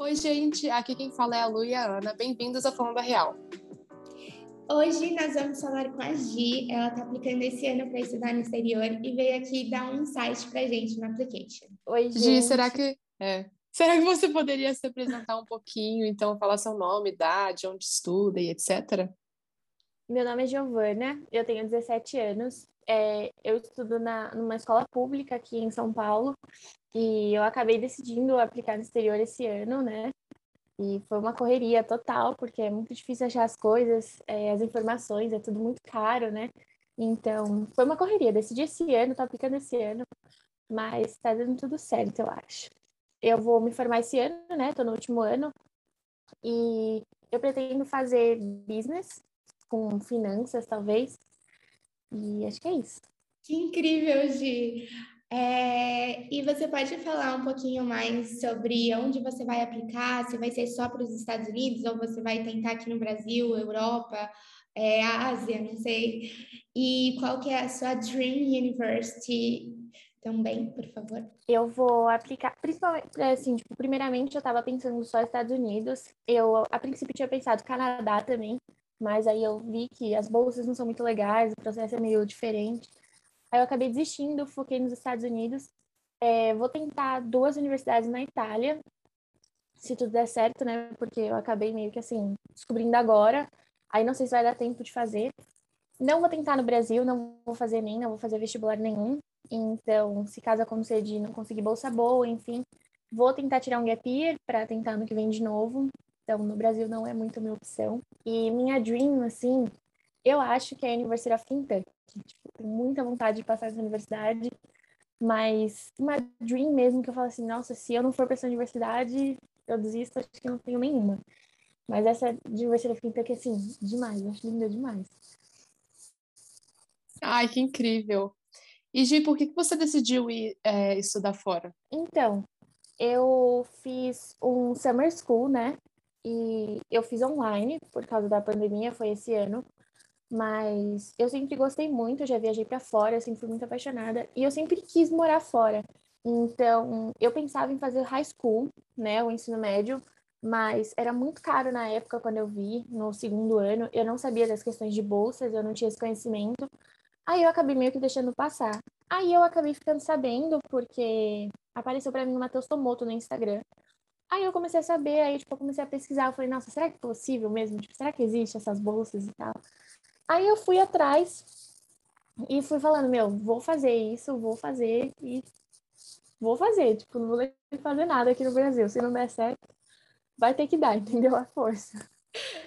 Oi, gente, aqui quem fala é a Lu e a Ana. Bem-vindos ao Falando Real. Hoje nós vamos falar com a Gi. Ela está aplicando esse ano para estudar no exterior e veio aqui dar um insight para gente no application. Oi, gente. Gi, será que é. Será que você poderia se apresentar um pouquinho, então falar seu nome, idade, onde estuda e etc? Meu nome é Giovana, eu tenho 17 anos. É, eu estudo na, numa escola pública aqui em São Paulo e eu acabei decidindo aplicar no exterior esse ano, né? E foi uma correria total, porque é muito difícil achar as coisas, é, as informações, é tudo muito caro, né? Então, foi uma correria. Decidi esse ano, tô aplicando esse ano, mas tá dando tudo certo, eu acho. Eu vou me formar esse ano, né? Tô no último ano. E eu pretendo fazer business com finanças, talvez. E acho que é isso. Que incrível, Gi! É, e você pode falar um pouquinho mais sobre onde você vai aplicar, se vai ser só para os Estados Unidos ou você vai tentar aqui no Brasil, Europa, é, Ásia, não sei. E qual que é a sua Dream University também, por favor? Eu vou aplicar, principalmente, assim, tipo, primeiramente eu estava pensando só Estados Unidos. Eu, a princípio, tinha pensado Canadá também, mas aí eu vi que as bolsas não são muito legais, o processo é meio diferente. Aí eu acabei desistindo, foquei nos Estados Unidos. É, vou tentar duas universidades na Itália, se tudo der certo, né? Porque eu acabei meio que assim, descobrindo agora. Aí não sei se vai dar tempo de fazer. Não vou tentar no Brasil, não vou fazer nem, não vou fazer vestibular nenhum. Então, se caso acontecer de não conseguir bolsa boa, enfim, vou tentar tirar um gap year para tentar ano que vem de novo. Então, no Brasil não é muito a minha opção. E minha dream, assim, eu acho que é a University of Kentucky. Tipo, tenho muita vontade de passar nessa universidade, mas uma dream mesmo que eu falo assim, nossa, se eu não for para essa universidade, eu desisto, acho que não tenho nenhuma. Mas essa de University of Kentucky, assim, demais, eu acho linda demais. Ai, que incrível. E Gi, por que, que você decidiu ir é, estudar fora? Então, eu fiz um summer school, né? E eu fiz online, por causa da pandemia, foi esse ano. Mas eu sempre gostei muito, já viajei para fora, eu sempre fui muito apaixonada e eu sempre quis morar fora. Então, eu pensava em fazer high school, né, o ensino médio, mas era muito caro na época quando eu vi, no segundo ano. Eu não sabia das questões de bolsas, eu não tinha esse conhecimento. Aí eu acabei meio que deixando passar. Aí eu acabei ficando sabendo porque apareceu para mim o Matheus Tomoto no Instagram. Aí eu comecei a saber, aí tipo, eu comecei a pesquisar, eu falei, nossa, será que é possível mesmo? Tipo, será que existe essas bolsas e tal? Aí eu fui atrás e fui falando, meu, vou fazer isso, vou fazer e vou fazer. Tipo, não vou fazer nada aqui no Brasil. Se não der certo, vai ter que dar, entendeu? A força.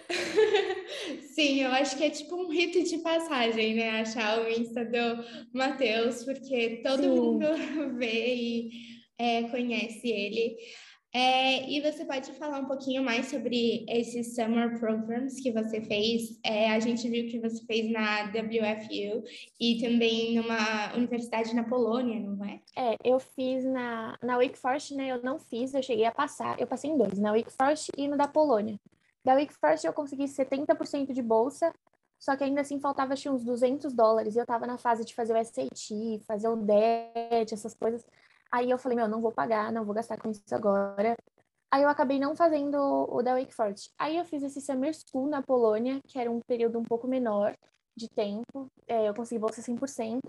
Sim, eu acho que é tipo um rito de passagem, né? Achar o Insta do Matheus, porque todo Sim. mundo vê e é, conhece ele. É, e você pode falar um pouquinho mais sobre esses summer programs que você fez? É, a gente viu que você fez na WFU e também numa universidade na Polônia, não é? É, eu fiz na, na Wake Forest, né? Eu não fiz, eu cheguei a passar, eu passei em dois, na Wake Forest e no da Polônia. Da Wake Forest eu consegui 70% de bolsa, só que ainda assim faltava acho, uns 200 dólares e eu tava na fase de fazer o SAT, fazer o DET, essas coisas. Aí eu falei, meu, não vou pagar, não vou gastar com isso agora. Aí eu acabei não fazendo o da Wake Forest. Aí eu fiz esse Summer School na Polônia, que era um período um pouco menor de tempo. É, eu consegui bolsa 100%.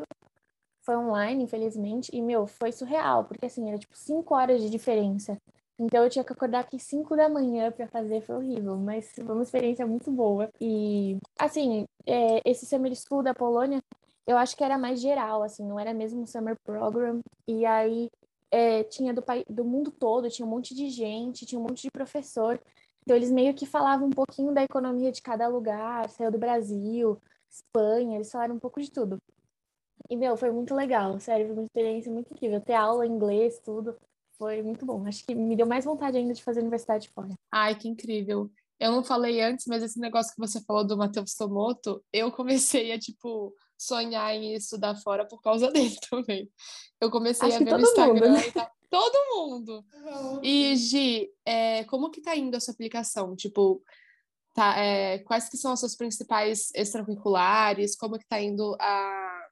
Foi online, infelizmente. E, meu, foi surreal, porque assim, era tipo 5 horas de diferença. Então eu tinha que acordar aqui 5 da manhã para fazer, foi horrível, mas foi uma experiência muito boa. E, assim, é, esse Summer School da Polônia eu acho que era mais geral, assim, não era mesmo um summer program. E aí é, tinha do, do mundo todo, tinha um monte de gente, tinha um monte de professor. Então eles meio que falavam um pouquinho da economia de cada lugar, saiu do Brasil, Espanha, eles falaram um pouco de tudo. E, meu, foi muito legal, sério, foi uma experiência muito incrível. Ter aula em inglês, tudo, foi muito bom. Acho que me deu mais vontade ainda de fazer universidade fora. Ai, que incrível. Eu não falei antes, mas esse negócio que você falou do Matheus Tomoto, eu comecei a, tipo, sonhar em estudar fora por causa dele também. Eu comecei Acho a ver no Instagram mundo, né? e tal. Todo mundo. E, Gi, é, como que tá indo essa aplicação? Tipo, tá, é, quais que são as suas principais extracurriculares? Como que tá indo a,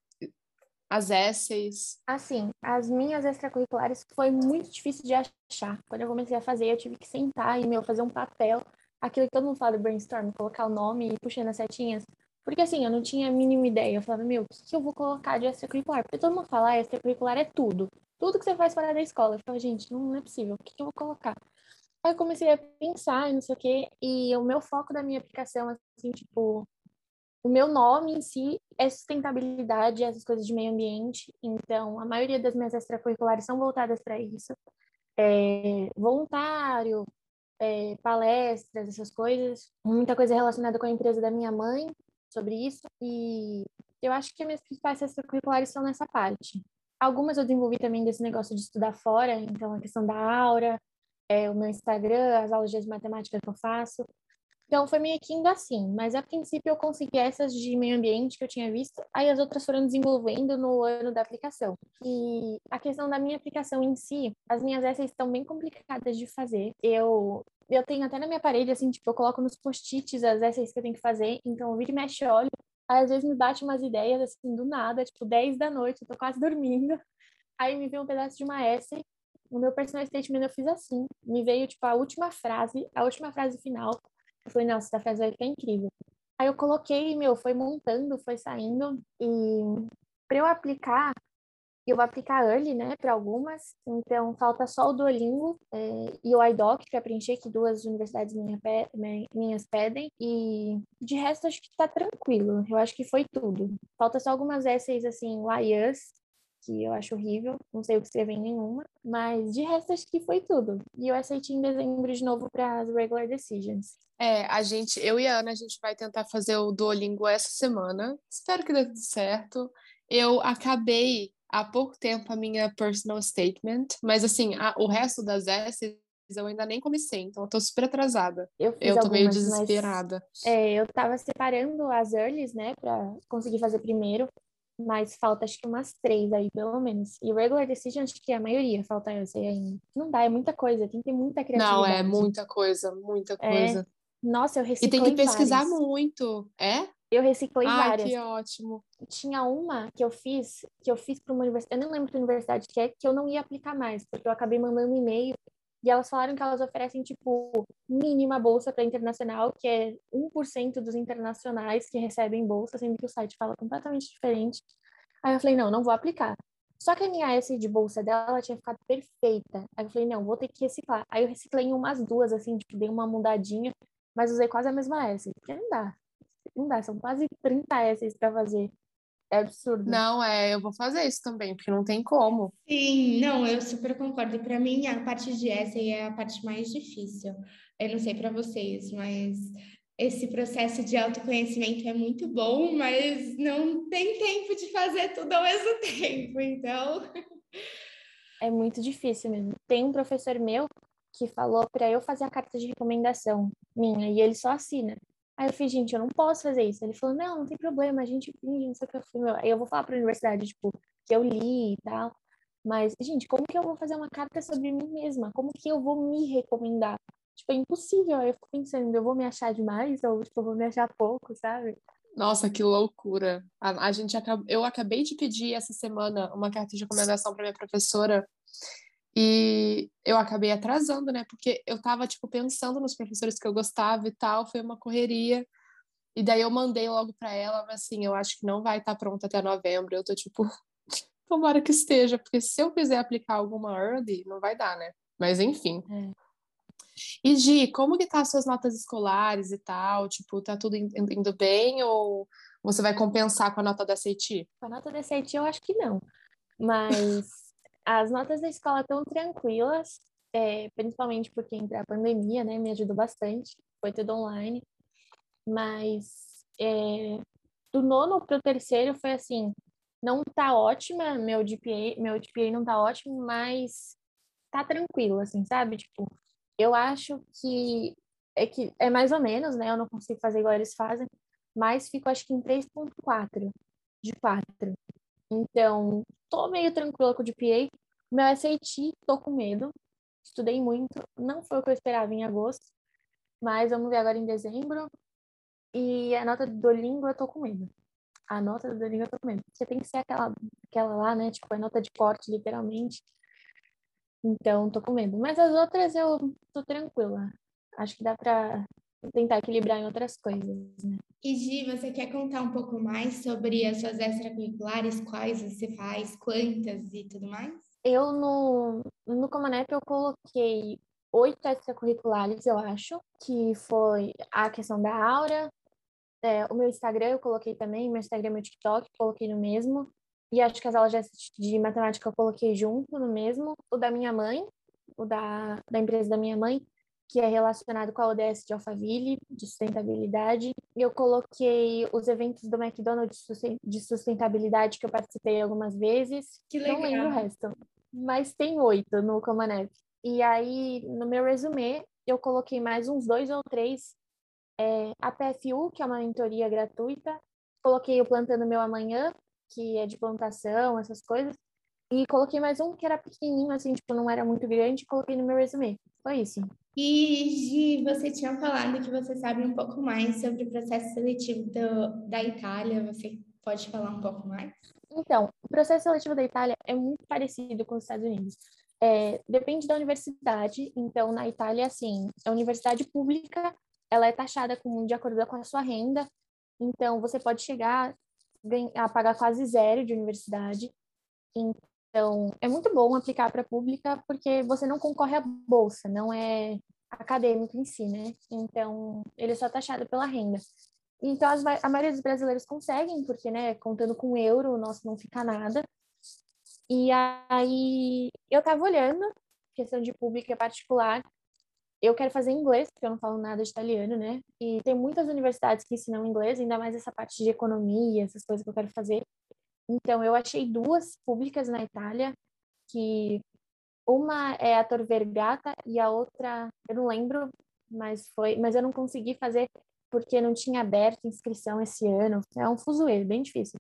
As essays? Assim, as minhas extracurriculares foi muito difícil de achar. Quando eu comecei a fazer, eu tive que sentar e, meu, fazer um papel. Aquilo que todo mundo fala do brainstorm, colocar o nome e puxando as setinhas. Porque assim, eu não tinha a mínima ideia. Eu falava, meu, o que, eu vou colocar de extracurricular? Porque todo mundo fala, ah, extracurricular é tudo. Tudo que você faz fora da escola. Eu falava, gente, não, é possível. O que eu vou colocar? Aí eu comecei a pensar e não sei o quê. E o meu foco da minha aplicação, assim, tipo, o meu nome em si é sustentabilidade, essas coisas de meio ambiente. Então, a maioria das minhas extracurriculares são voltadas para isso. É, voluntário, é, palestras, essas coisas. Muita coisa relacionada com a empresa da minha mãe sobre isso. E eu acho que as minhas principais extracurriculares são nessa parte. Algumas eu desenvolvi também desse negócio de estudar fora, então a questão da aura, é, o meu Instagram, as aulas de matemática que eu faço. Então, foi meio que indo assim, mas a princípio eu consegui essas de meio ambiente que eu tinha visto, aí as outras foram desenvolvendo no ano da aplicação. E a questão da minha aplicação em si, as minhas essays estão bem complicadas de fazer. Eu eu tenho até na minha parede, assim, tipo, eu coloco nos post-its as essays que eu tenho que fazer, então eu viro e mexe olho, aí às vezes me bate umas ideias, assim, do nada, tipo, 10 da noite, eu tô quase dormindo, aí me vem um pedaço de uma essay, no meu personal statement eu fiz assim, me veio, tipo, a última frase, a última frase final, eu falei, nossa, essa frase vai ficar incrível. Aí eu coloquei, meu, foi montando, foi saindo. E para eu aplicar, eu vou aplicar early, né, para algumas. Então, falta só o Duolingo é, e o iDoc para preencher, que duas universidades minha, minhas pedem. E de resto, acho que está tranquilo. Eu acho que foi tudo. Falta só algumas essays, assim, Why que eu acho horrível, não sei o que escrever em nenhuma, mas de resto acho que foi tudo. E eu aceitei em dezembro de novo para as regular decisions. É, a gente, eu e a Ana, a gente vai tentar fazer o Duolingo essa semana. Espero que dê tudo certo. Eu acabei há pouco tempo a minha personal statement, mas assim, a, o resto das essays eu ainda nem comecei, então eu tô super atrasada. Eu, eu tô algumas, meio desesperada. Mas, é, eu tava separando as earlys, né, pra conseguir fazer primeiro mas falta acho que umas três aí, pelo menos. E regular decision, acho que é a maioria, falta eu sei ainda. Não dá, é muita coisa, tem que ter muita criatividade. Não, é muita coisa, muita é. coisa. É... Nossa, eu reciclei E tem que pesquisar várias. muito, é? Eu reciclei Ai, várias. que ótimo. Tinha uma que eu fiz, que eu fiz para uma universidade, eu não lembro que universidade que é, que eu não ia aplicar mais, porque eu acabei mandando um e-mail e elas falaram que elas oferecem, tipo, mínima bolsa para internacional, que é 1% dos internacionais que recebem bolsa, sendo que o site fala completamente diferente. Aí eu falei, não, não vou aplicar. Só que a minha S de bolsa dela tinha ficado perfeita. Aí eu falei, não, vou ter que reciclar. Aí eu reciclei umas duas, assim, tipo, dei uma mudadinha, mas usei quase a mesma S. Porque não dá. Não dá, são quase 30 S para fazer. É absurdo. Não, é, eu vou fazer isso também, porque não tem como. Sim, não, eu super concordo. Para mim, a parte de essay é a parte mais difícil. Eu não sei para vocês, mas esse processo de autoconhecimento é muito bom, mas não tem tempo de fazer tudo ao mesmo tempo, então. É muito difícil mesmo. Tem um professor meu que falou para eu fazer a carta de recomendação minha e ele só assina. Aí eu fiz, gente, eu não posso fazer isso. Ele falou, não, não tem problema, a gente finge, não sei o que eu fui. Aí eu vou falar para a universidade, tipo, que eu li e tal. Mas, gente, como que eu vou fazer uma carta sobre mim mesma? Como que eu vou me recomendar? Tipo, é impossível. Aí eu fico pensando, eu vou me achar demais ou, tipo, eu vou me achar pouco, sabe? Nossa, que loucura. A, a gente. Eu acabei de pedir essa semana uma carta de recomendação para minha professora e eu acabei atrasando, né? Porque eu tava, tipo, pensando nos professores que eu gostava e tal, foi uma correria. E daí eu mandei logo para ela, mas assim, eu acho que não vai estar tá pronta até novembro. Eu tô tipo, tomara que esteja, porque se eu quiser aplicar alguma early, não vai dar, né? Mas enfim. É. E Gi, como que tá as suas notas escolares e tal? Tipo, tá tudo indo bem ou você vai compensar com a nota da SAT? Com a nota da SAT eu acho que não. Mas as notas da escola estão tranquilas, é, principalmente porque entre a pandemia, né, me ajudou bastante, foi tudo online. Mas é, do nono para o terceiro foi assim, não tá ótima, meu GPA, meu GPA não tá ótimo, mas tá tranquilo, assim, sabe? Tipo, eu acho que é que é mais ou menos, né? Eu não consigo fazer igual eles fazem, mas fico acho que em 3.4 de 4. Então, tô meio tranquila com o GPA. Meu SAT, tô com medo. Estudei muito. Não foi o que eu esperava em agosto. Mas vamos ver agora em dezembro. E a nota do Duolingo eu tô com medo. a nota do Duolingo eu tô com medo. Porque tem que ser aquela, aquela lá, né? Tipo, a nota de corte, literalmente. Então, tô com medo. Mas as outras eu tô tranquila. Acho que dá pra tentar equilibrar em outras coisas, né? E Gi, você quer contar um pouco mais sobre as suas extracurriculares? Quais você faz, quantas e tudo mais? Eu, no, no Comanep, eu coloquei oito extracurriculares, eu acho, que foi a questão da aura, é, o meu Instagram eu coloquei também, meu Instagram e meu TikTok, coloquei no mesmo. E acho que as aulas de matemática eu coloquei junto no mesmo. O da minha mãe, o da, da empresa da minha mãe, que é relacionado com a ODS de Alphaville, de sustentabilidade. Eu coloquei os eventos do McDonald's de sustentabilidade que eu participei algumas vezes. Que legal. Não lembro o resto. Mas tem oito no Comanep. E aí, no meu resumê, eu coloquei mais uns dois ou três. É, a PFU, que é uma mentoria gratuita. Coloquei o Plantando Meu Amanhã, que é de plantação, essas coisas. E coloquei mais um que era pequenininho, assim, tipo, não era muito grande, coloquei no meu resume. Foi isso. E, Gi, você tinha falado que você sabe um pouco mais sobre o processo seletivo do, da Itália. Você pode falar um pouco mais? Então, o processo seletivo da Itália é muito parecido com os Estados Unidos. É, depende da universidade. Então, na Itália, assim, a universidade pública, ela é taxada com, de acordo com a sua renda. Então, você pode chegar a pagar quase zero de universidade. Então, é muito bom aplicar para a pública porque você não concorre à bolsa, não é acadêmico em si, né? Então, ele é só taxado pela renda. Então, as, a maioria dos brasileiros conseguem, porque, né, contando com euro, o nosso não fica nada. E aí, eu estava olhando, questão de pública particular, eu quero fazer inglês, porque eu não falo nada de italiano, né? E tem muitas universidades que ensinam inglês, ainda mais essa parte de economia, essas coisas que eu quero fazer. Então, eu achei duas públicas na Itália, que uma é a Tor Vergata e a outra, eu não lembro, mas foi, mas eu não consegui fazer porque não tinha aberto inscrição esse ano. É um fuzueiro, bem difícil.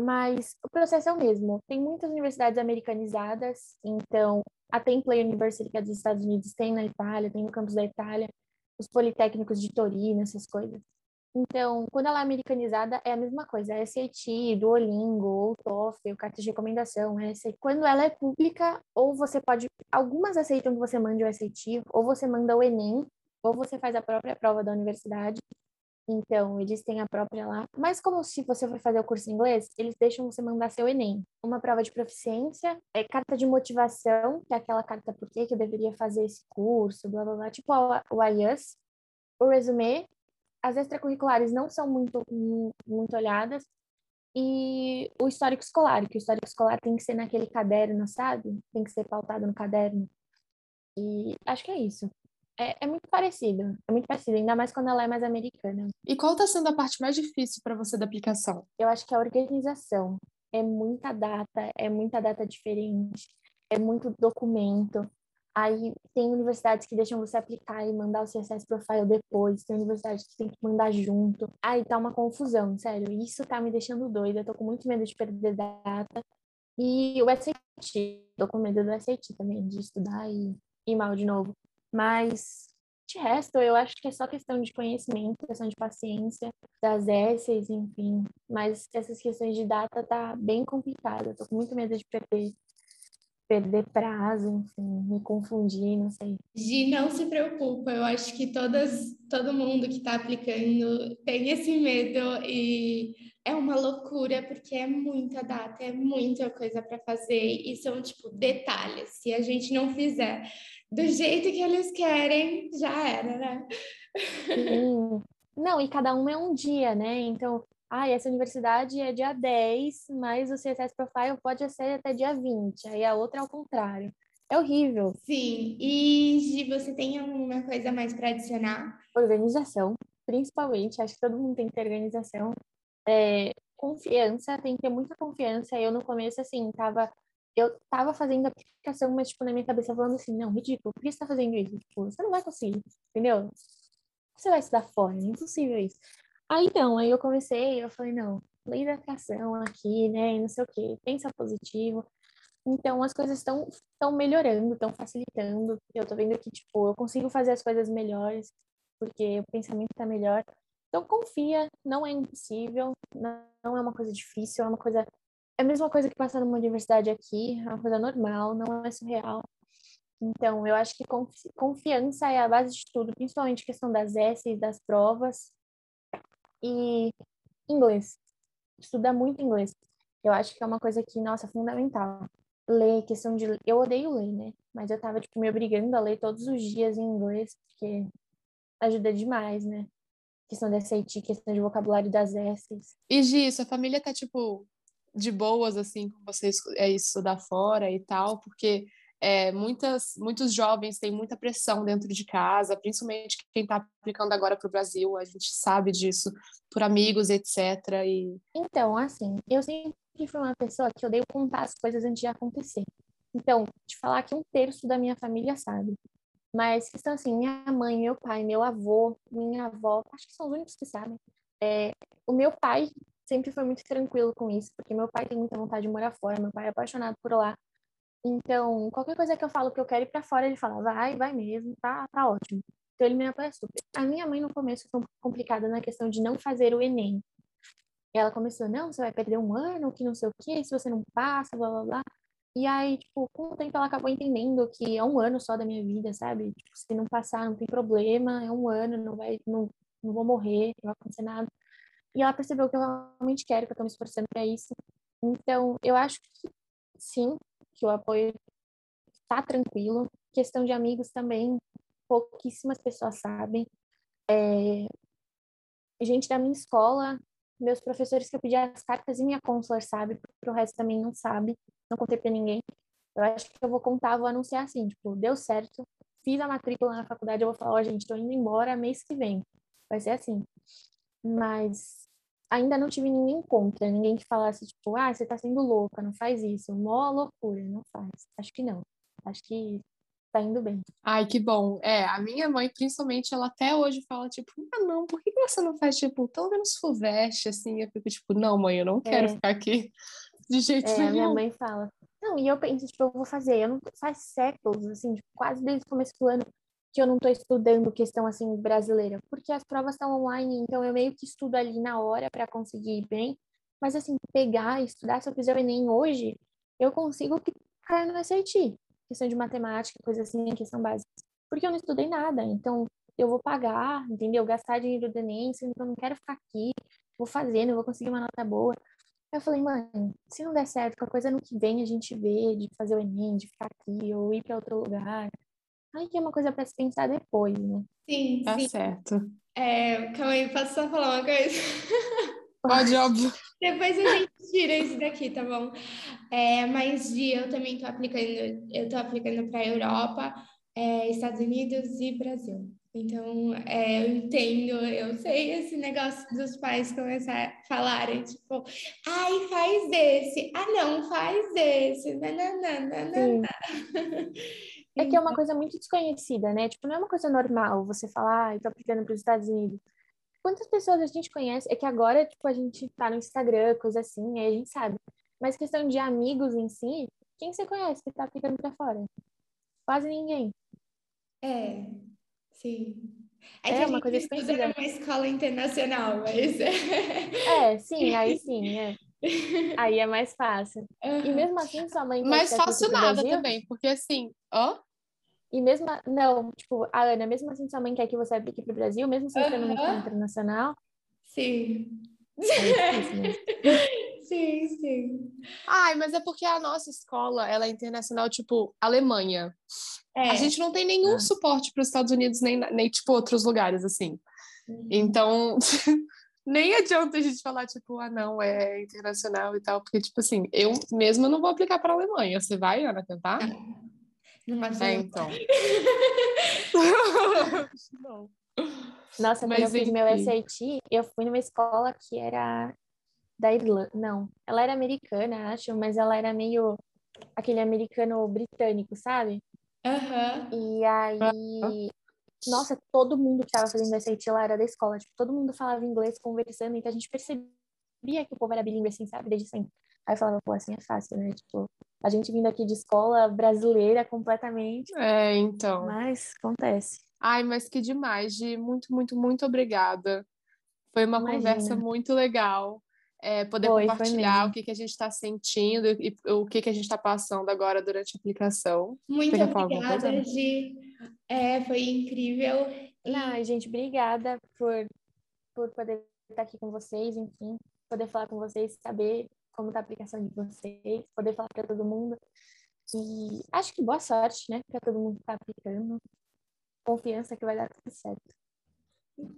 Mas o processo é o mesmo. Tem muitas universidades americanizadas, então a Temple University, que é dos Estados Unidos, tem na Itália, tem no campus da Itália, os politécnicos de Torino, essas coisas. Então, quando ela é americanizada, é a mesma coisa. É SAT, Duolingo, ou TOEFL, carta de recomendação. É quando ela é pública, ou você pode... Algumas aceitam que você mande o SAT, ou você manda o Enem, ou você faz a própria prova da universidade. Então, eles têm a própria lá. Mas como se você for fazer o curso em inglês, eles deixam você mandar seu Enem. Uma prova de proficiência, é carta de motivação, que é aquela carta por que eu deveria fazer esse curso, blá blá blá, tipo o IELTS. O resumê, as extracurriculares não são muito, muito olhadas. E o histórico escolar, que o histórico escolar tem que ser naquele caderno, sabe? Tem que ser pautado no caderno. E acho que é isso. É, é, muito parecido, é muito parecido, ainda mais quando ela é mais americana. E qual está sendo a parte mais difícil para você da aplicação? Eu acho que é a organização. É muita data, é muita data diferente, é muito documento. Aí tem universidades que deixam você aplicar e mandar o CSS Profile depois, tem universidades que tem que mandar junto. Aí tá uma confusão, sério. Isso tá me deixando doida, tô com muito medo de perder data. E o SAT, tô com medo do SAT também, de estudar e ir mal de novo. Mas, de resto, eu acho que é só questão de conhecimento, questão de paciência, das essays, enfim. Mas essas questões de data tá bem complicada. Tô com muito medo de perder perder prazo, enfim, me confundir, não sei. Gi, não se preocupa, eu acho que todas, todo mundo que está aplicando tem esse medo e é uma loucura porque é muita data, é muita coisa para fazer e são tipo detalhes. Se a gente não fizer do jeito que eles querem, já era, né? Sim. Não, e cada um é um dia, né? Então, ah, essa universidade é dia 10, mas o CSS Profile pode ser até dia 20, aí a outra é ao contrário. É horrível. Sim, e Gi, você tem alguma coisa mais para adicionar? Organização, principalmente, acho que todo mundo tem que ter organização. É, confiança, tem que ter muita confiança. Eu no começo, assim, tava eu tava fazendo a aplicação, mas, tipo, na minha cabeça falando assim, não, ridículo, por que você tá fazendo isso? Tipo, você não vai conseguir, entendeu? Você vai estudar fora, é impossível isso. Aí, então, aí eu comecei, eu falei, não, lei da atração aqui, né, não sei o quê, pensa positivo. Então, as coisas estão estão melhorando, estão facilitando. Eu tô vendo que, tipo, eu consigo fazer as coisas melhores, porque o pensamento tá melhor. Então confia, não é impossível, não é uma coisa difícil, é uma coisa é a mesma coisa que passar numa universidade aqui, é uma coisa normal, não é surreal. Então, eu acho que confiança é a base de tudo, principalmente questão das S, das provas. E inglês. Estudar muito inglês. Eu acho que é uma coisa que, nossa, fundamental. Ler, questão de. Eu odeio ler, né? Mas eu tava, tipo, me obrigando a ler todos os dias em inglês, porque ajuda demais, né? Questão de SAT, questão de vocabulário das S's. E Gi, sua família tá, tipo, de boas, assim, com você é, estudar fora e tal, porque é, muitas, muitos jovens têm muita pressão dentro de casa, principalmente quem está aplicando agora para o Brasil, a gente sabe disso, por amigos, etc. E... Então, assim, eu sempre fui uma pessoa que odeio contar as coisas antes de acontecer. Então, te falar que um terço da minha família sabe. Mas questão assim, minha mãe, meu pai, meu avô, minha avó, acho que são os únicos que sabem. É, o meu pai sempre foi muito tranquilo com isso, porque meu pai tem muita vontade de morar fora, meu pai é apaixonado por lá. Então, qualquer coisa que eu falo que eu quero ir para fora, ele fala, vai, vai mesmo, tá, tá ótimo. Então, ele me apoia super. A minha mãe, no começo, foi um pouco complicada na questão de não fazer o Enem. Ela começou, não, você vai perder um ano, que não sei o quê, se você não passa, blá, blá, blá. E aí, tipo, com o tempo ela acabou entendendo que é um ano só da minha vida, sabe? Tipo, se não passar, não tem problema, é um ano, não vai, não, não vou morrer, não vai acontecer nada. E ela percebeu que eu realmente quero, que eu tô me esforçando para isso. Então, eu acho que sim, que o apoio tá tranquilo. Questão de amigos também, pouquíssimas pessoas sabem. É... Gente da minha escola, meus professores que eu pedi as cartas e minha consular sabe, pro resto também não sabe, não contei para ninguém. Eu acho que eu vou contar, vou anunciar assim, tipo, deu certo, fiz a matrícula na faculdade, eu vou falar, ó, oh, gente, tô indo embora mês que vem. Vai ser assim. Mas ainda não tive ninguém contra, ninguém que falasse, tipo, ah, você tá sendo louca, não faz isso, mó loucura, não faz. Acho que não. Acho que tá indo bem. Ai, que bom. É, a minha mãe, principalmente, ela até hoje fala, tipo, ah, não, por que você não faz, tipo, pelo menos FUVEST, assim? Eu fico, tipo, não, mãe, eu não quero é. ficar aqui de jeito é, nenhum. Minha mãe fala, não, e eu penso, tipo, eu vou fazer, eu não, faz séculos, assim, tipo, quase desde o começo do ano, que eu não estou estudando questão assim brasileira, porque as provas estão online, então eu meio que estudo ali na hora para conseguir ir bem. Mas assim, pegar estudar, se eu fizer o Enem hoje, eu consigo cair no SAT. Questão de matemática, coisa assim, questão básica. Porque eu não estudei nada, então eu vou pagar, entendeu? Gastar dinheiro do Enem, então eu não quero ficar aqui, vou fazer, não vou conseguir uma nota boa. Eu falei, mãe, se não der certo, qualquer coisa no que vem a gente vê de fazer o Enem, de ficar aqui ou ir para outro lugar. Ai, que é uma coisa para se pensar depois, né? Sim, tá sim. certo. É, calma aí, posso só falar uma coisa? Pode, óbvio. Depois a gente tira isso daqui, tá bom? É, mas de eu também tô aplicando, eu tô aplicando para Europa, é, Estados Unidos e Brasil. Então, é, eu entendo, eu sei esse negócio dos pais começar a falarem, tipo, ai, faz esse, ah, não, faz esse, nananana. É que é uma coisa muito desconhecida, né? Tipo, não é uma coisa normal você falar, ah, eu tô aplicando para os Estados Unidos. Quantas pessoas a gente conhece? É que agora, tipo, a gente tá no Instagram, coisa assim, aí a gente sabe. Mas questão de amigos em si, quem você conhece que tá aplicando para fora? Quase ninguém. É, sim. É, é uma coisa desconhecida. uma escola internacional, mas... é, sim, aí sim, é. Aí é mais fácil. Uhum. E mesmo assim, sua mãe. Mais fácil nada também, porque assim, ó. E mesmo. Não, tipo, a Ana, mesmo assim, sua mãe quer que você aplique para o Brasil, mesmo se você não internacional? Sim. É sim, sim. Ai, mas é porque a nossa escola, ela é internacional, tipo, Alemanha. É. A gente não tem nenhum ah. suporte para os Estados Unidos, nem, nem, tipo, outros lugares, assim. Uhum. Então, nem adianta a gente falar, tipo, ah, não, é internacional e tal, porque, tipo assim, eu mesma não vou aplicar para a Alemanha. Você vai, Ana, tentar? Não vai É, então. não. Nossa, Mas, quando eu fiz meu SAT, eu fui numa escola que era da Irlanda. Não, ela era americana, acho, mas ela era meio aquele americano britânico, sabe? Aham. Uhum. E aí nossa, todo mundo que estava fazendo SAT lá era da escola, tipo, todo mundo falava inglês conversando, então a gente percebia que o povo era bilíngue, assim, sabe, desde sempre. Aí eu falava, pô, assim é fácil, né? Tipo, a gente vindo aqui de escola brasileira completamente. É, então. Mas acontece. Ai, mas que demais, de muito, muito, muito obrigada Foi uma Imagina. conversa muito legal. É, poder foi, compartilhar foi o que, que a gente está sentindo e o que, que a gente está passando agora durante a aplicação. Muito obrigada, Gi. É, foi incrível. Não, gente, obrigada por, por poder estar aqui com vocês, enfim, poder falar com vocês, saber como está a aplicação de vocês, poder falar para todo mundo. E acho que boa sorte, né, para todo mundo que está aplicando. Confiança que vai dar tudo certo.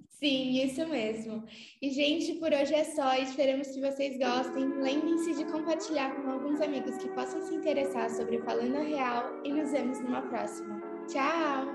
Sim, isso mesmo. E, gente, por hoje é só. Esperamos que vocês gostem. Lembrem-se de compartilhar com alguns amigos que possam se interessar sobre Falando a Real e nos vemos numa próxima. Tchau!